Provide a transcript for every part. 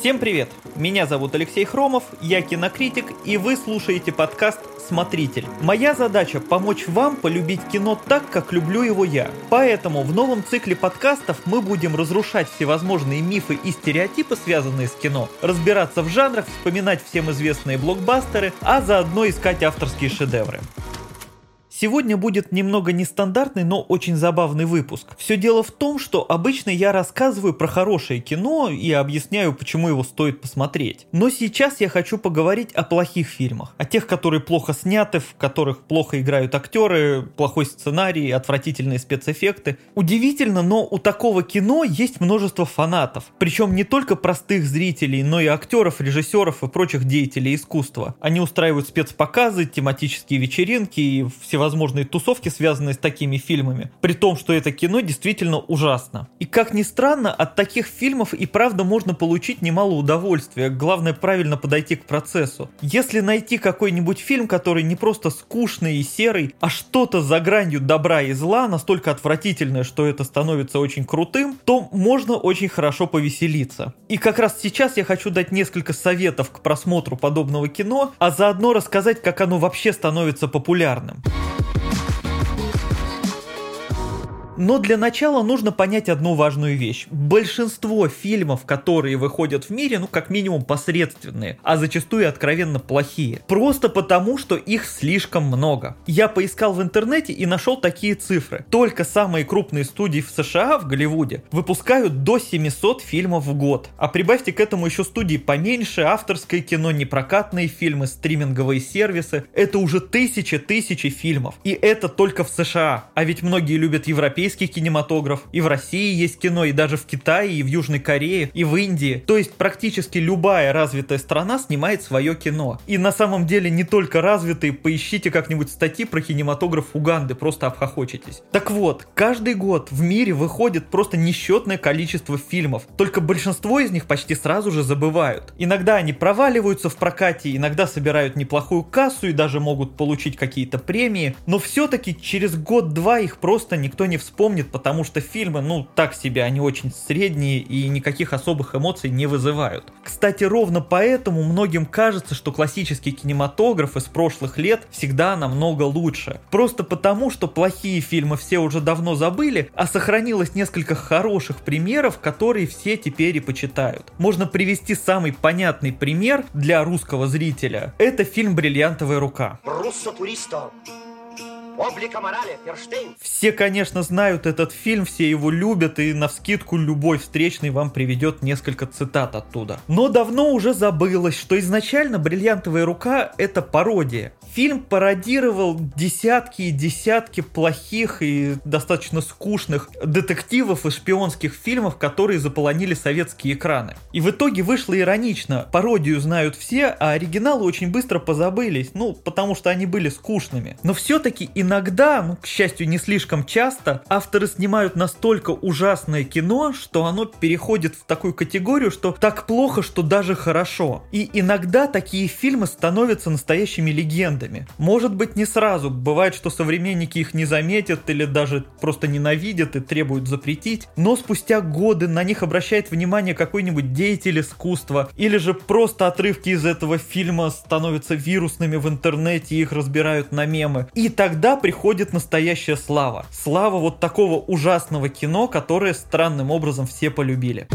Всем привет! Меня зовут Алексей Хромов, я кинокритик, и вы слушаете подкаст «Смотритель». Моя задача – помочь вам полюбить кино так, как люблю его я. Поэтому в новом цикле подкастов мы будем разрушать всевозможные мифы и стереотипы, связанные с кино, разбираться в жанрах, вспоминать всем известные блокбастеры, а заодно искать авторские шедевры. Сегодня будет немного нестандартный, но очень забавный выпуск. Все дело в том, что обычно я рассказываю про хорошее кино и объясняю, почему его стоит посмотреть. Но сейчас я хочу поговорить о плохих фильмах. О тех, которые плохо сняты, в которых плохо играют актеры, плохой сценарий, отвратительные спецэффекты. Удивительно, но у такого кино есть множество фанатов. Причем не только простых зрителей, но и актеров, режиссеров и прочих деятелей искусства. Они устраивают спецпоказы, тематические вечеринки и всевозможные всевозможные тусовки, связанные с такими фильмами, при том, что это кино действительно ужасно. И как ни странно, от таких фильмов и правда можно получить немало удовольствия, главное правильно подойти к процессу. Если найти какой-нибудь фильм, который не просто скучный и серый, а что-то за гранью добра и зла, настолько отвратительное, что это становится очень крутым, то можно очень хорошо повеселиться. И как раз сейчас я хочу дать несколько советов к просмотру подобного кино, а заодно рассказать, как оно вообще становится популярным. Но для начала нужно понять одну важную вещь. Большинство фильмов, которые выходят в мире, ну как минимум посредственные, а зачастую откровенно плохие. Просто потому, что их слишком много. Я поискал в интернете и нашел такие цифры. Только самые крупные студии в США, в Голливуде, выпускают до 700 фильмов в год. А прибавьте к этому еще студии поменьше, авторское кино, непрокатные фильмы, стриминговые сервисы. Это уже тысячи-тысячи фильмов. И это только в США. А ведь многие любят европейские европейский кинематограф, и в России есть кино, и даже в Китае, и в Южной Корее, и в Индии. То есть практически любая развитая страна снимает свое кино. И на самом деле не только развитые, поищите как-нибудь статьи про кинематограф Уганды, просто обхохочетесь. Так вот, каждый год в мире выходит просто несчетное количество фильмов, только большинство из них почти сразу же забывают. Иногда они проваливаются в прокате, иногда собирают неплохую кассу и даже могут получить какие-то премии, но все-таки через год-два их просто никто не вспомнит вспомнит, потому что фильмы, ну, так себе, они очень средние и никаких особых эмоций не вызывают. Кстати, ровно поэтому многим кажется, что классический кинематограф из прошлых лет всегда намного лучше. Просто потому, что плохие фильмы все уже давно забыли, а сохранилось несколько хороших примеров, которые все теперь и почитают. Можно привести самый понятный пример для русского зрителя. Это фильм «Бриллиантовая рука». Руссо туристо. Облика морали, Ферштейн. Все, конечно, знают этот фильм, все его любят, и на вскидку любой встречный вам приведет несколько цитат оттуда. Но давно уже забылось, что изначально «Бриллиантовая рука» — это пародия. Фильм пародировал десятки и десятки плохих и достаточно скучных детективов и шпионских фильмов, которые заполонили советские экраны. И в итоге вышло иронично. Пародию знают все, а оригиналы очень быстро позабылись, ну, потому что они были скучными. Но все-таки иногда, ну, к счастью, не слишком часто, авторы снимают настолько ужасное кино, что оно переходит в такую категорию, что так плохо, что даже хорошо. И иногда такие фильмы становятся настоящими легендами. Может быть не сразу, бывает, что современники их не заметят или даже просто ненавидят и требуют запретить, но спустя годы на них обращает внимание какой-нибудь деятель искусства, или же просто отрывки из этого фильма становятся вирусными в интернете и их разбирают на мемы. И тогда приходит настоящая слава. Слава вот такого ужасного кино, которое странным образом все полюбили.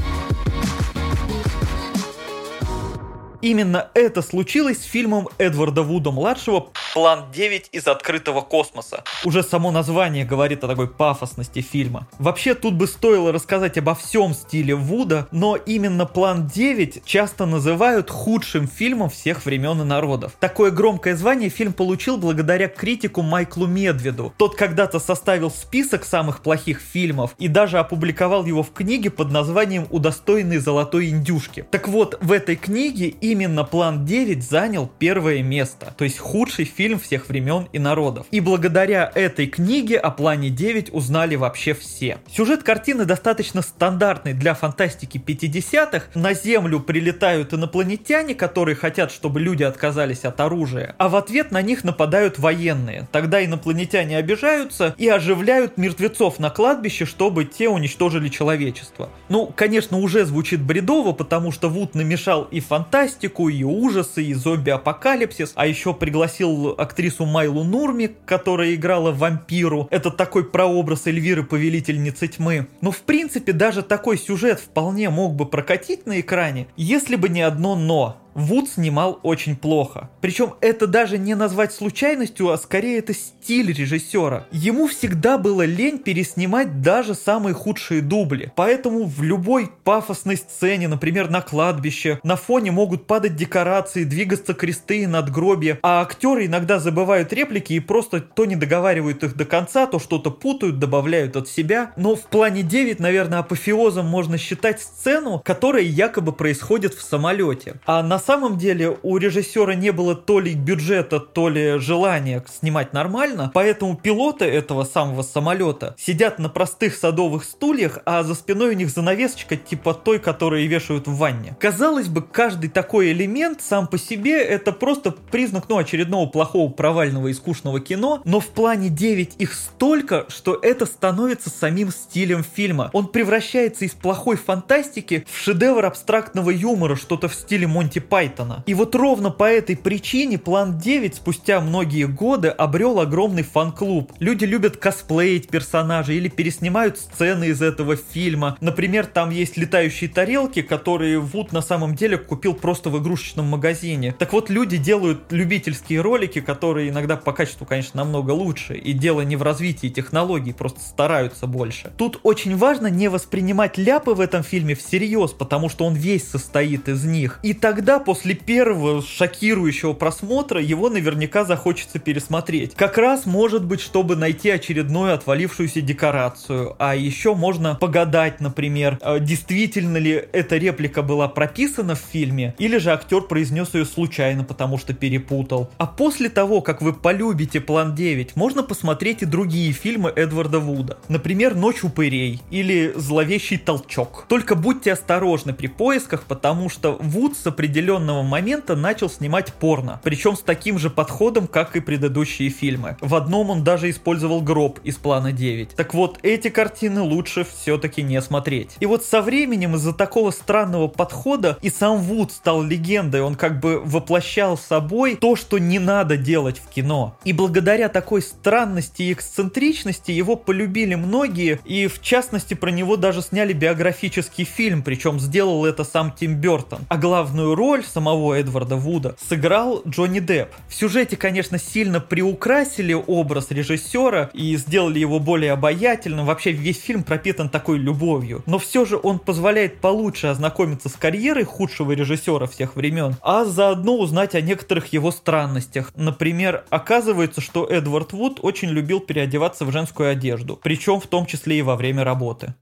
Именно это случилось с фильмом Эдварда Вуда-младшего «План 9 из открытого космоса». Уже само название говорит о такой пафосности фильма. Вообще, тут бы стоило рассказать обо всем стиле Вуда, но именно «План 9» часто называют худшим фильмом всех времен и народов. Такое громкое звание фильм получил благодаря критику Майклу Медведу. Тот когда-то составил список самых плохих фильмов и даже опубликовал его в книге под названием «Удостоенные золотой индюшки». Так вот, в этой книге именно «План 9» занял первое место, то есть худший фильм всех времен и народов. И благодаря этой книге о «Плане 9» узнали вообще все. Сюжет картины достаточно стандартный для фантастики 50-х. На Землю прилетают инопланетяне, которые хотят, чтобы люди отказались от оружия, а в ответ на них нападают военные. Тогда инопланетяне обижаются и оживляют мертвецов на кладбище, чтобы те уничтожили человечество. Ну, конечно, уже звучит бредово, потому что Вуд намешал и фантастику, и ужасы, и зомби-апокалипсис, а еще пригласил актрису Майлу Нурми, которая играла вампиру. Это такой прообраз Эльвиры, повелительницы тьмы. Но в принципе даже такой сюжет вполне мог бы прокатить на экране, если бы не одно но. Вуд снимал очень плохо. Причем это даже не назвать случайностью, а скорее это стиль режиссера. Ему всегда было лень переснимать даже самые худшие дубли. Поэтому в любой пафосной сцене, например, на кладбище, на фоне могут падать декорации, двигаться кресты и надгробия, а актеры иногда забывают реплики и просто то не договаривают их до конца, то что-то путают, добавляют от себя. Но в плане 9, наверное, апофеозом можно считать сцену, которая якобы происходит в самолете. А на самом деле у режиссера не было то ли бюджета, то ли желания снимать нормально, поэтому пилоты этого самого самолета сидят на простых садовых стульях, а за спиной у них занавесочка типа той, которую вешают в ванне. Казалось бы, каждый такой элемент сам по себе это просто признак ну, очередного плохого, провального и скучного кино, но в плане 9 их столько, что это становится самим стилем фильма. Он превращается из плохой фантастики в шедевр абстрактного юмора, что-то в стиле Монти Пайтона. И вот ровно по этой причине план 9 спустя многие годы обрел огромный фан-клуб. Люди любят косплеить персонажей или переснимают сцены из этого фильма. Например, там есть летающие тарелки, которые Вуд на самом деле купил просто в игрушечном магазине. Так вот, люди делают любительские ролики, которые иногда по качеству, конечно, намного лучше. И дело не в развитии технологий, просто стараются больше. Тут очень важно не воспринимать ляпы в этом фильме всерьез, потому что он весь состоит из них. И тогда после первого шокирующего просмотра его наверняка захочется пересмотреть. Как раз может быть, чтобы найти очередную отвалившуюся декорацию. А еще можно погадать, например, э, действительно ли эта реплика была прописана в фильме, или же актер произнес ее случайно, потому что перепутал. А после того, как вы полюбите План 9, можно посмотреть и другие фильмы Эдварда Вуда. Например, Ночь упырей или Зловещий толчок. Только будьте осторожны при поисках, потому что Вуд с определенным определенного момента начал снимать порно. Причем с таким же подходом, как и предыдущие фильмы. В одном он даже использовал гроб из плана 9. Так вот, эти картины лучше все-таки не смотреть. И вот со временем из-за такого странного подхода и сам Вуд стал легендой. Он как бы воплощал собой то, что не надо делать в кино. И благодаря такой странности и эксцентричности его полюбили многие, и в частности про него даже сняли биографический фильм, причем сделал это сам Тим Бертон. А главную роль самого Эдварда Вуда сыграл Джонни Депп. В сюжете, конечно, сильно приукрасили образ режиссера и сделали его более обаятельным. Вообще весь фильм пропитан такой любовью. Но все же он позволяет получше ознакомиться с карьерой худшего режиссера всех времен, а заодно узнать о некоторых его странностях. Например, оказывается, что Эдвард Вуд очень любил переодеваться в женскую одежду, причем в том числе и во время работы.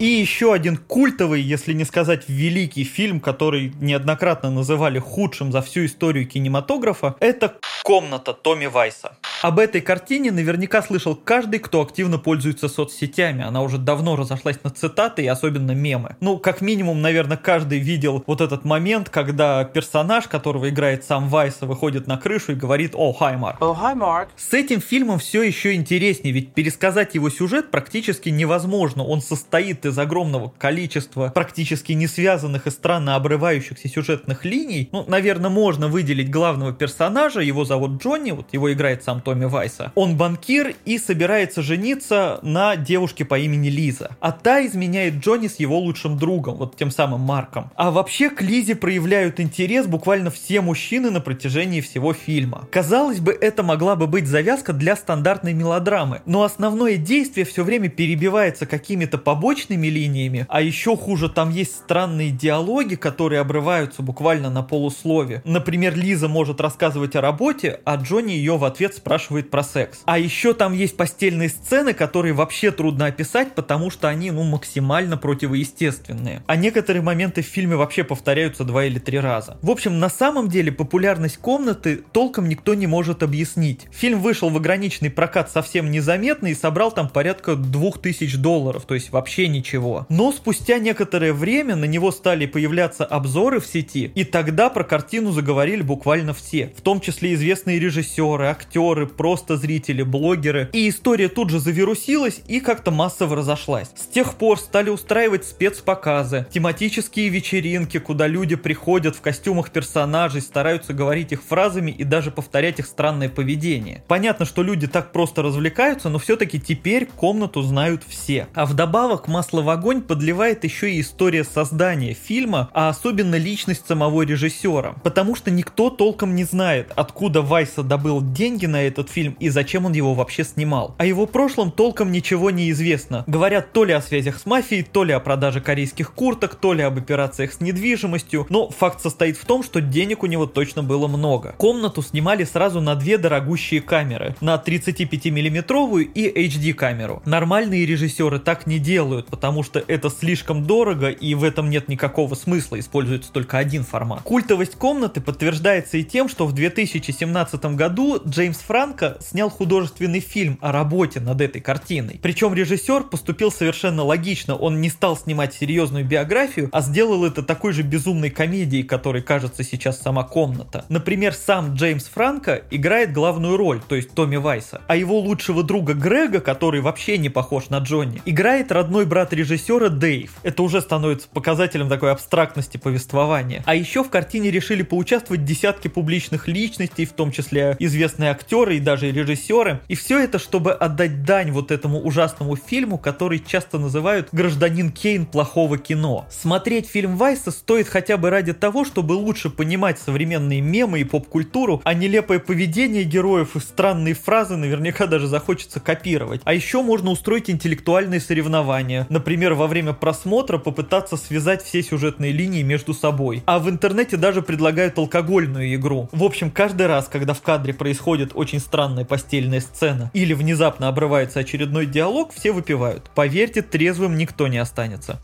И еще один культовый, если не сказать великий фильм, который неоднократно называли худшим за всю историю кинематографа, это «Комната» Томми Вайса. Об этой картине наверняка слышал каждый, кто активно пользуется соцсетями. Она уже давно разошлась на цитаты и особенно мемы. Ну, как минимум, наверное, каждый видел вот этот момент, когда персонаж, которого играет сам Вайса, выходит на крышу и говорит «О, хай, Марк». «О, хай, Марк». С этим фильмом все еще интереснее, ведь пересказать его сюжет практически невозможно. Он состоит из огромного количества практически не связанных и странно обрывающихся сюжетных линий. Ну, наверное, можно выделить главного персонажа, его зовут Джонни, вот его играет сам Томми Вайса. Он банкир и собирается жениться на девушке по имени Лиза. А та изменяет Джонни с его лучшим другом, вот тем самым Марком. А вообще к Лизе проявляют интерес буквально все мужчины на протяжении всего фильма. Казалось бы, это могла бы быть завязка для стандартной мелодрамы, но основное действие все время перебивается какими-то побочными сюжетными линиями, а еще хуже, там есть странные диалоги, которые обрываются буквально на полуслове. Например, Лиза может рассказывать о работе, а Джонни ее в ответ спрашивает про секс. А еще там есть постельные сцены, которые вообще трудно описать, потому что они, ну, максимально противоестественные. А некоторые моменты в фильме вообще повторяются два или три раза. В общем, на самом деле популярность комнаты толком никто не может объяснить. Фильм вышел в ограниченный прокат совсем незаметно и собрал там порядка 2000 долларов, то есть вообще ничего. Но спустя некоторое время на него стали появляться обзоры в сети, и тогда про картину заговорили буквально все, в том числе известные режиссеры, актеры, просто зрители, блогеры. И история тут же завирусилась и как-то массово разошлась. С тех пор стали устраивать спецпоказы, тематические вечеринки, куда люди приходят в костюмах персонажей, стараются говорить их фразами и даже повторять их странное поведение. Понятно, что люди так просто развлекаются, но все-таки теперь комнату знают все. А вдобавок масло в огонь подливает еще и история создания фильма, а особенно личность самого режиссера. Потому что никто толком не знает, откуда Вайса добыл деньги на этот фильм и зачем он его вообще снимал. О его прошлом толком ничего не известно. Говорят то ли о связях с мафией, то ли о продаже корейских курток, то ли об операциях с недвижимостью, но факт состоит в том, что денег у него точно было много. Комнату снимали сразу на две дорогущие камеры, на 35 миллиметровую и HD камеру. Нормальные режиссеры так не делают, потому что это слишком дорого и в этом нет никакого смысла, используется только один формат. Культовость комнаты подтверждается и тем, что в 2017 году Джеймс Франко снял художественный фильм о работе над этой картиной. Причем режиссер поступил совершенно логично, он не стал снимать серьезную биографию, а сделал это такой же безумной комедией, которой кажется сейчас сама комната. Например, сам Джеймс Франко играет главную роль, то есть Томми Вайса, а его лучшего друга Грега, который вообще не похож на Джонни, играет родной брат режиссера Дэйв. Это уже становится показателем такой абстрактности повествования. А еще в картине решили поучаствовать десятки публичных личностей, в том числе известные актеры и даже режиссеры. И все это, чтобы отдать дань вот этому ужасному фильму, который часто называют «Гражданин Кейн плохого кино». Смотреть фильм Вайса стоит хотя бы ради того, чтобы лучше понимать современные мемы и поп-культуру, а нелепое поведение героев и странные фразы наверняка даже захочется копировать. А еще можно устроить интеллектуальные соревнования. Например, во время просмотра попытаться связать все сюжетные линии между собой. А в интернете даже предлагают алкогольную игру. В общем, каждый раз, когда в кадре происходит очень странная постельная сцена или внезапно обрывается очередной диалог, все выпивают. Поверьте, трезвым никто не останется.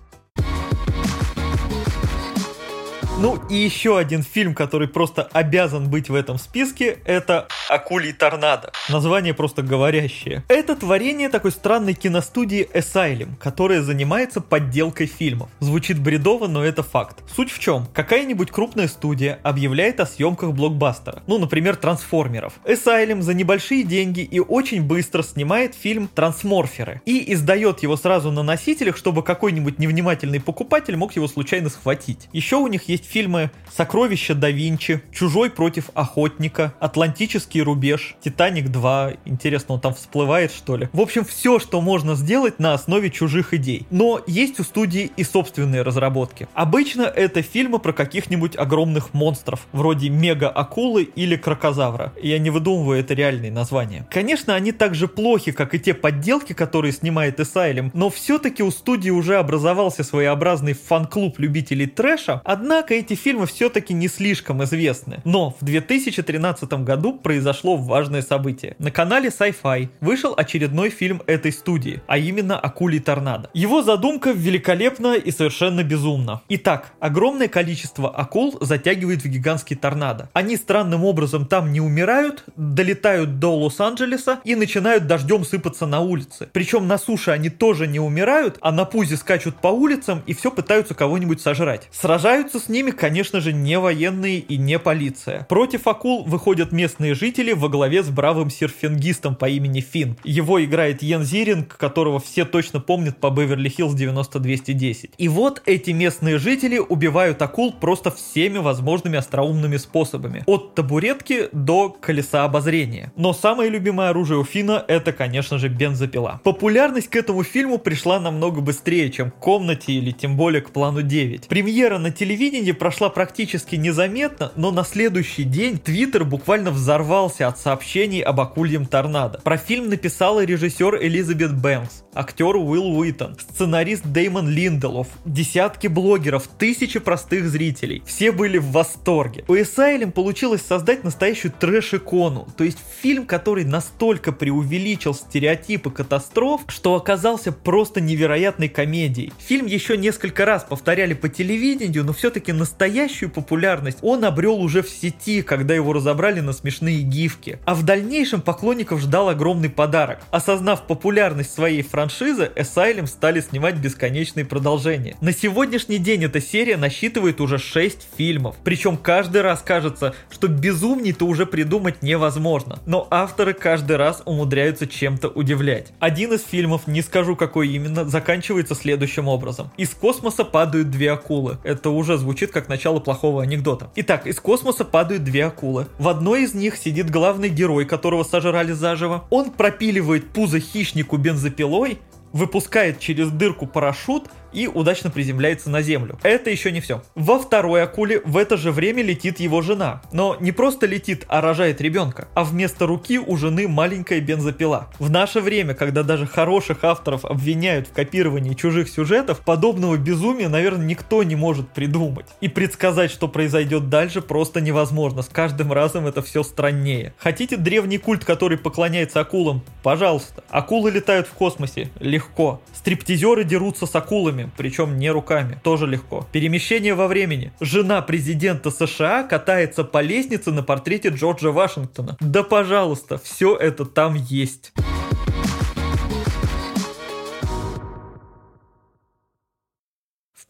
Ну и еще один фильм, который просто обязан быть в этом списке, это «Акулий торнадо». Название просто говорящее. Это творение такой странной киностудии Asylum, которая занимается подделкой фильмов. Звучит бредово, но это факт. Суть в чем? Какая-нибудь крупная студия объявляет о съемках блокбастера. Ну, например, трансформеров. Asylum за небольшие деньги и очень быстро снимает фильм «Трансморферы» и издает его сразу на носителях, чтобы какой-нибудь невнимательный покупатель мог его случайно схватить. Еще у них есть фильмы «Сокровища да Винчи», «Чужой против охотника», «Атлантический рубеж», «Титаник 2», интересно, он там всплывает что ли? В общем, все, что можно сделать на основе чужих идей. Но есть у студии и собственные разработки. Обычно это фильмы про каких-нибудь огромных монстров, вроде мега-акулы или крокозавра. Я не выдумываю, это реальные названия. Конечно, они так же плохи, как и те подделки, которые снимает Asylum, но все-таки у студии уже образовался своеобразный фан-клуб любителей трэша, однако эти фильмы все-таки не слишком известны. Но в 2013 году произошло важное событие. На канале Sci-Fi вышел очередной фильм этой студии, а именно «Акулий торнадо». Его задумка великолепна и совершенно безумна. Итак, огромное количество акул затягивает в гигантский торнадо. Они странным образом там не умирают, долетают до Лос-Анджелеса и начинают дождем сыпаться на улице. Причем на суше они тоже не умирают, а на пузе скачут по улицам и все пытаются кого-нибудь сожрать. Сражаются с ними ними, конечно же, не военные и не полиция. Против акул выходят местные жители во главе с бравым серфингистом по имени Финн. Его играет Йен Зиринг, которого все точно помнят по Беверли-Хиллз 90-210. И вот эти местные жители убивают акул просто всеми возможными остроумными способами. От табуретки до колеса обозрения. Но самое любимое оружие у Фина это, конечно же, бензопила. Популярность к этому фильму пришла намного быстрее, чем к комнате или тем более к плану 9. Премьера на телевидении прошла практически незаметно, но на следующий день Твиттер буквально взорвался от сообщений об акульем торнадо. Про фильм написала режиссер Элизабет Бэнкс, актер Уилл Уитон, сценарист Деймон Линделов, десятки блогеров, тысячи простых зрителей. Все были в восторге. У Asylum получилось создать настоящую трэш-икону, то есть фильм, который настолько преувеличил стереотипы катастроф, что оказался просто невероятной комедией. Фильм еще несколько раз повторяли по телевидению, но все-таки настоящую популярность он обрел уже в сети, когда его разобрали на смешные гифки. А в дальнейшем поклонников ждал огромный подарок. Осознав популярность своей франшизы, Asylum стали снимать бесконечные продолжения. На сегодняшний день эта серия насчитывает уже 6 фильмов. Причем каждый раз кажется, что безумней-то уже придумать невозможно. Но авторы каждый раз умудряются чем-то удивлять. Один из фильмов, не скажу какой именно, заканчивается следующим образом. Из космоса падают две акулы. Это уже звучит как начало плохого анекдота. Итак, из космоса падают две акулы. В одной из них сидит главный герой, которого сожрали заживо. Он пропиливает пузо хищнику бензопилой, выпускает через дырку парашют и удачно приземляется на землю. Это еще не все. Во второй акуле в это же время летит его жена. Но не просто летит, а рожает ребенка. А вместо руки у жены маленькая бензопила. В наше время, когда даже хороших авторов обвиняют в копировании чужих сюжетов, подобного безумия, наверное, никто не может придумать. И предсказать, что произойдет дальше, просто невозможно. С каждым разом это все страннее. Хотите древний культ, который поклоняется акулам? Пожалуйста. Акулы летают в космосе. Легко. Стриптизеры дерутся с акулами руками, причем не руками, тоже легко. Перемещение во времени. Жена президента США катается по лестнице на портрете Джорджа Вашингтона. Да пожалуйста, все это там есть.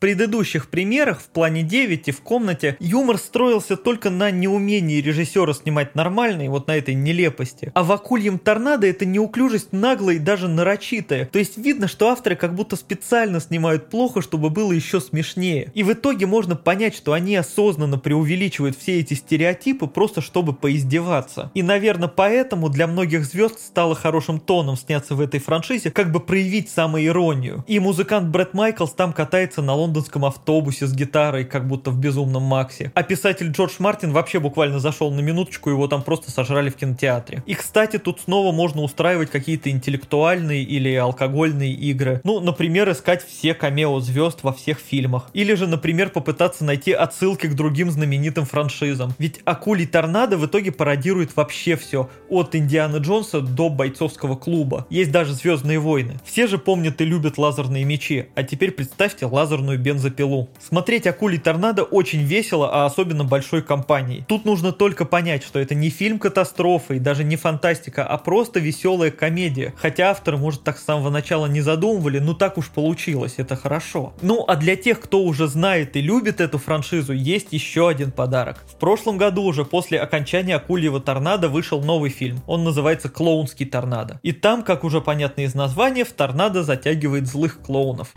Предыдущих примерах в плане 9 и в комнате юмор строился только на неумении режиссера снимать нормально вот на этой нелепости. А в акульем торнадо это неуклюжесть наглая и даже нарочитая. То есть видно, что авторы как будто специально снимают плохо, чтобы было еще смешнее. И в итоге можно понять, что они осознанно преувеличивают все эти стереотипы просто чтобы поиздеваться. И наверное поэтому для многих звезд стало хорошим тоном сняться в этой франшизе, как бы проявить самоиронию. И музыкант Брэд Майклс там катается на лондонском лондонском автобусе с гитарой, как будто в безумном Максе. А писатель Джордж Мартин вообще буквально зашел на минуточку, его там просто сожрали в кинотеатре. И, кстати, тут снова можно устраивать какие-то интеллектуальные или алкогольные игры. Ну, например, искать все камео звезд во всех фильмах. Или же, например, попытаться найти отсылки к другим знаменитым франшизам. Ведь Акулий Торнадо в итоге пародирует вообще все. От Индианы Джонса до бойцовского клуба. Есть даже Звездные войны. Все же помнят и любят лазерные мечи. А теперь представьте лазерную бензопилу. Смотреть «Акулий торнадо» очень весело, а особенно большой компанией. Тут нужно только понять, что это не фильм катастрофы и даже не фантастика, а просто веселая комедия. Хотя авторы, может, так с самого начала не задумывали, но так уж получилось, это хорошо. Ну, а для тех, кто уже знает и любит эту франшизу, есть еще один подарок. В прошлом году уже после окончания «Акульего торнадо» вышел новый фильм. Он называется «Клоунский торнадо». И там, как уже понятно из названия, в торнадо затягивает злых клоунов.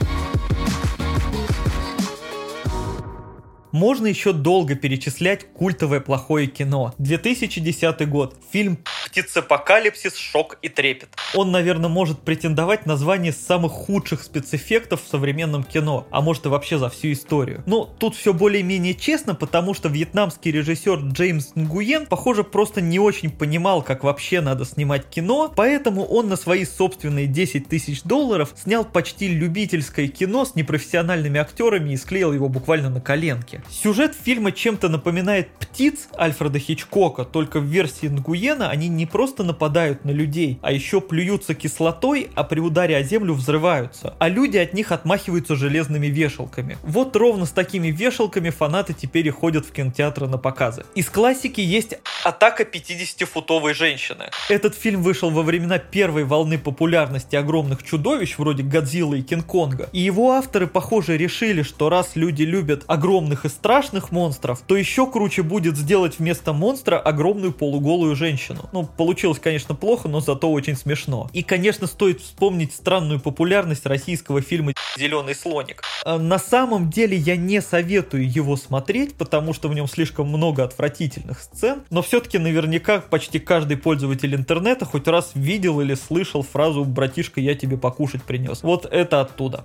Можно еще долго перечислять культовое плохое кино. 2010 год. Фильм «Птицепокалипсис. Шок и трепет». Он, наверное, может претендовать на звание самых худших спецэффектов в современном кино, а может и вообще за всю историю. Но тут все более-менее честно, потому что вьетнамский режиссер Джеймс Нгуен, похоже, просто не очень понимал, как вообще надо снимать кино, поэтому он на свои собственные 10 тысяч долларов снял почти любительское кино с непрофессиональными актерами и склеил его буквально на коленке. Сюжет фильма чем-то напоминает «Птиц» Альфреда Хичкока, только в версии Нгуена они не просто нападают на людей, а еще плюются кислотой, а при ударе о землю взрываются, а люди от них отмахиваются железными вешалками. Вот ровно с такими вешалками фанаты теперь и ходят в кинотеатры на показы. Из классики есть «Атака 50-футовой женщины». Этот фильм вышел во времена первой волны популярности огромных чудовищ, вроде Годзиллы и Кинг-Конга, и его авторы, похоже, решили, что раз люди любят огромных и страшных монстров, то еще круче будет сделать вместо монстра огромную полуголую женщину. Ну, получилось, конечно, плохо, но зато очень смешно. И, конечно, стоит вспомнить странную популярность российского фильма «Зеленый слоник». А, на самом деле я не советую его смотреть, потому что в нем слишком много отвратительных сцен, но все-таки наверняка почти каждый пользователь интернета хоть раз видел или слышал фразу «братишка, я тебе покушать принес». Вот это оттуда.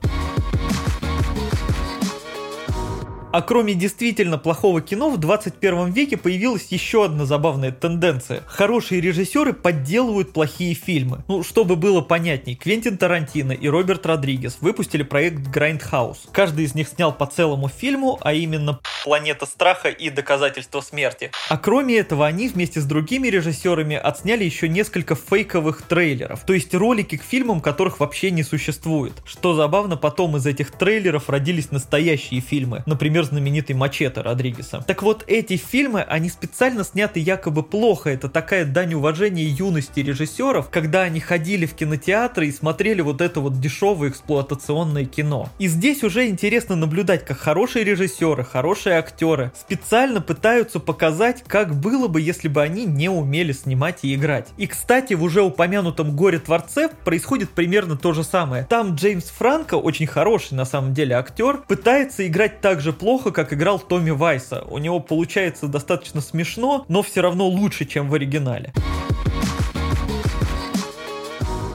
А кроме действительно плохого кино, в 21 веке появилась еще одна забавная тенденция. Хорошие режиссеры подделывают плохие фильмы. Ну, чтобы было понятней, Квентин Тарантино и Роберт Родригес выпустили проект Grindhouse. Каждый из них снял по целому фильму, а именно «Планета страха» и «Доказательство смерти». А кроме этого, они вместе с другими режиссерами отсняли еще несколько фейковых трейлеров, то есть ролики к фильмам, которых вообще не существует. Что забавно, потом из этих трейлеров родились настоящие фильмы, например, знаменитый «Мачете» Родригеса. Так вот, эти фильмы, они специально сняты якобы плохо, это такая дань уважения юности режиссеров, когда они ходили в кинотеатры и смотрели вот это вот дешевое эксплуатационное кино. И здесь уже интересно наблюдать, как хорошие режиссеры, хорошие актеры специально пытаются показать, как было бы, если бы они не умели снимать и играть. И, кстати, в уже упомянутом «Горе Творце» происходит примерно то же самое. Там Джеймс Франко, очень хороший на самом деле актер, пытается играть так же плохо, как играл Томми Вайса. У него получается достаточно смешно, но все равно лучше, чем в оригинале.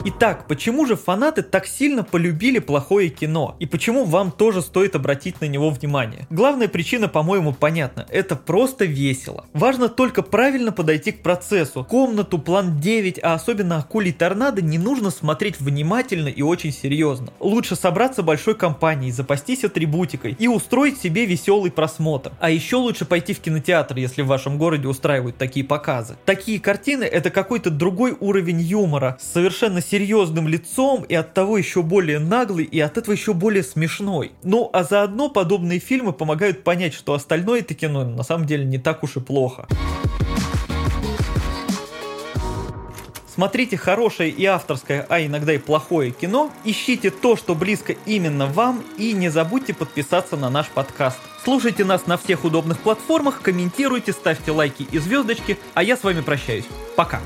Итак, почему же фанаты так сильно полюбили плохое кино? И почему вам тоже стоит обратить на него внимание? Главная причина, по-моему, понятна. Это просто весело. Важно только правильно подойти к процессу. Комнату, план 9, а особенно акулий торнадо не нужно смотреть внимательно и очень серьезно. Лучше собраться большой компанией, запастись атрибутикой и устроить себе веселый просмотр. А еще лучше пойти в кинотеатр, если в вашем городе устраивают такие показы. Такие картины это какой-то другой уровень юмора, совершенно серьезным лицом и от того еще более наглый и от этого еще более смешной. Ну а заодно подобные фильмы помогают понять, что остальное это кино на самом деле не так уж и плохо. Смотрите хорошее и авторское, а иногда и плохое кино, ищите то, что близко именно вам, и не забудьте подписаться на наш подкаст. Слушайте нас на всех удобных платформах, комментируйте, ставьте лайки и звездочки, а я с вами прощаюсь. Пока!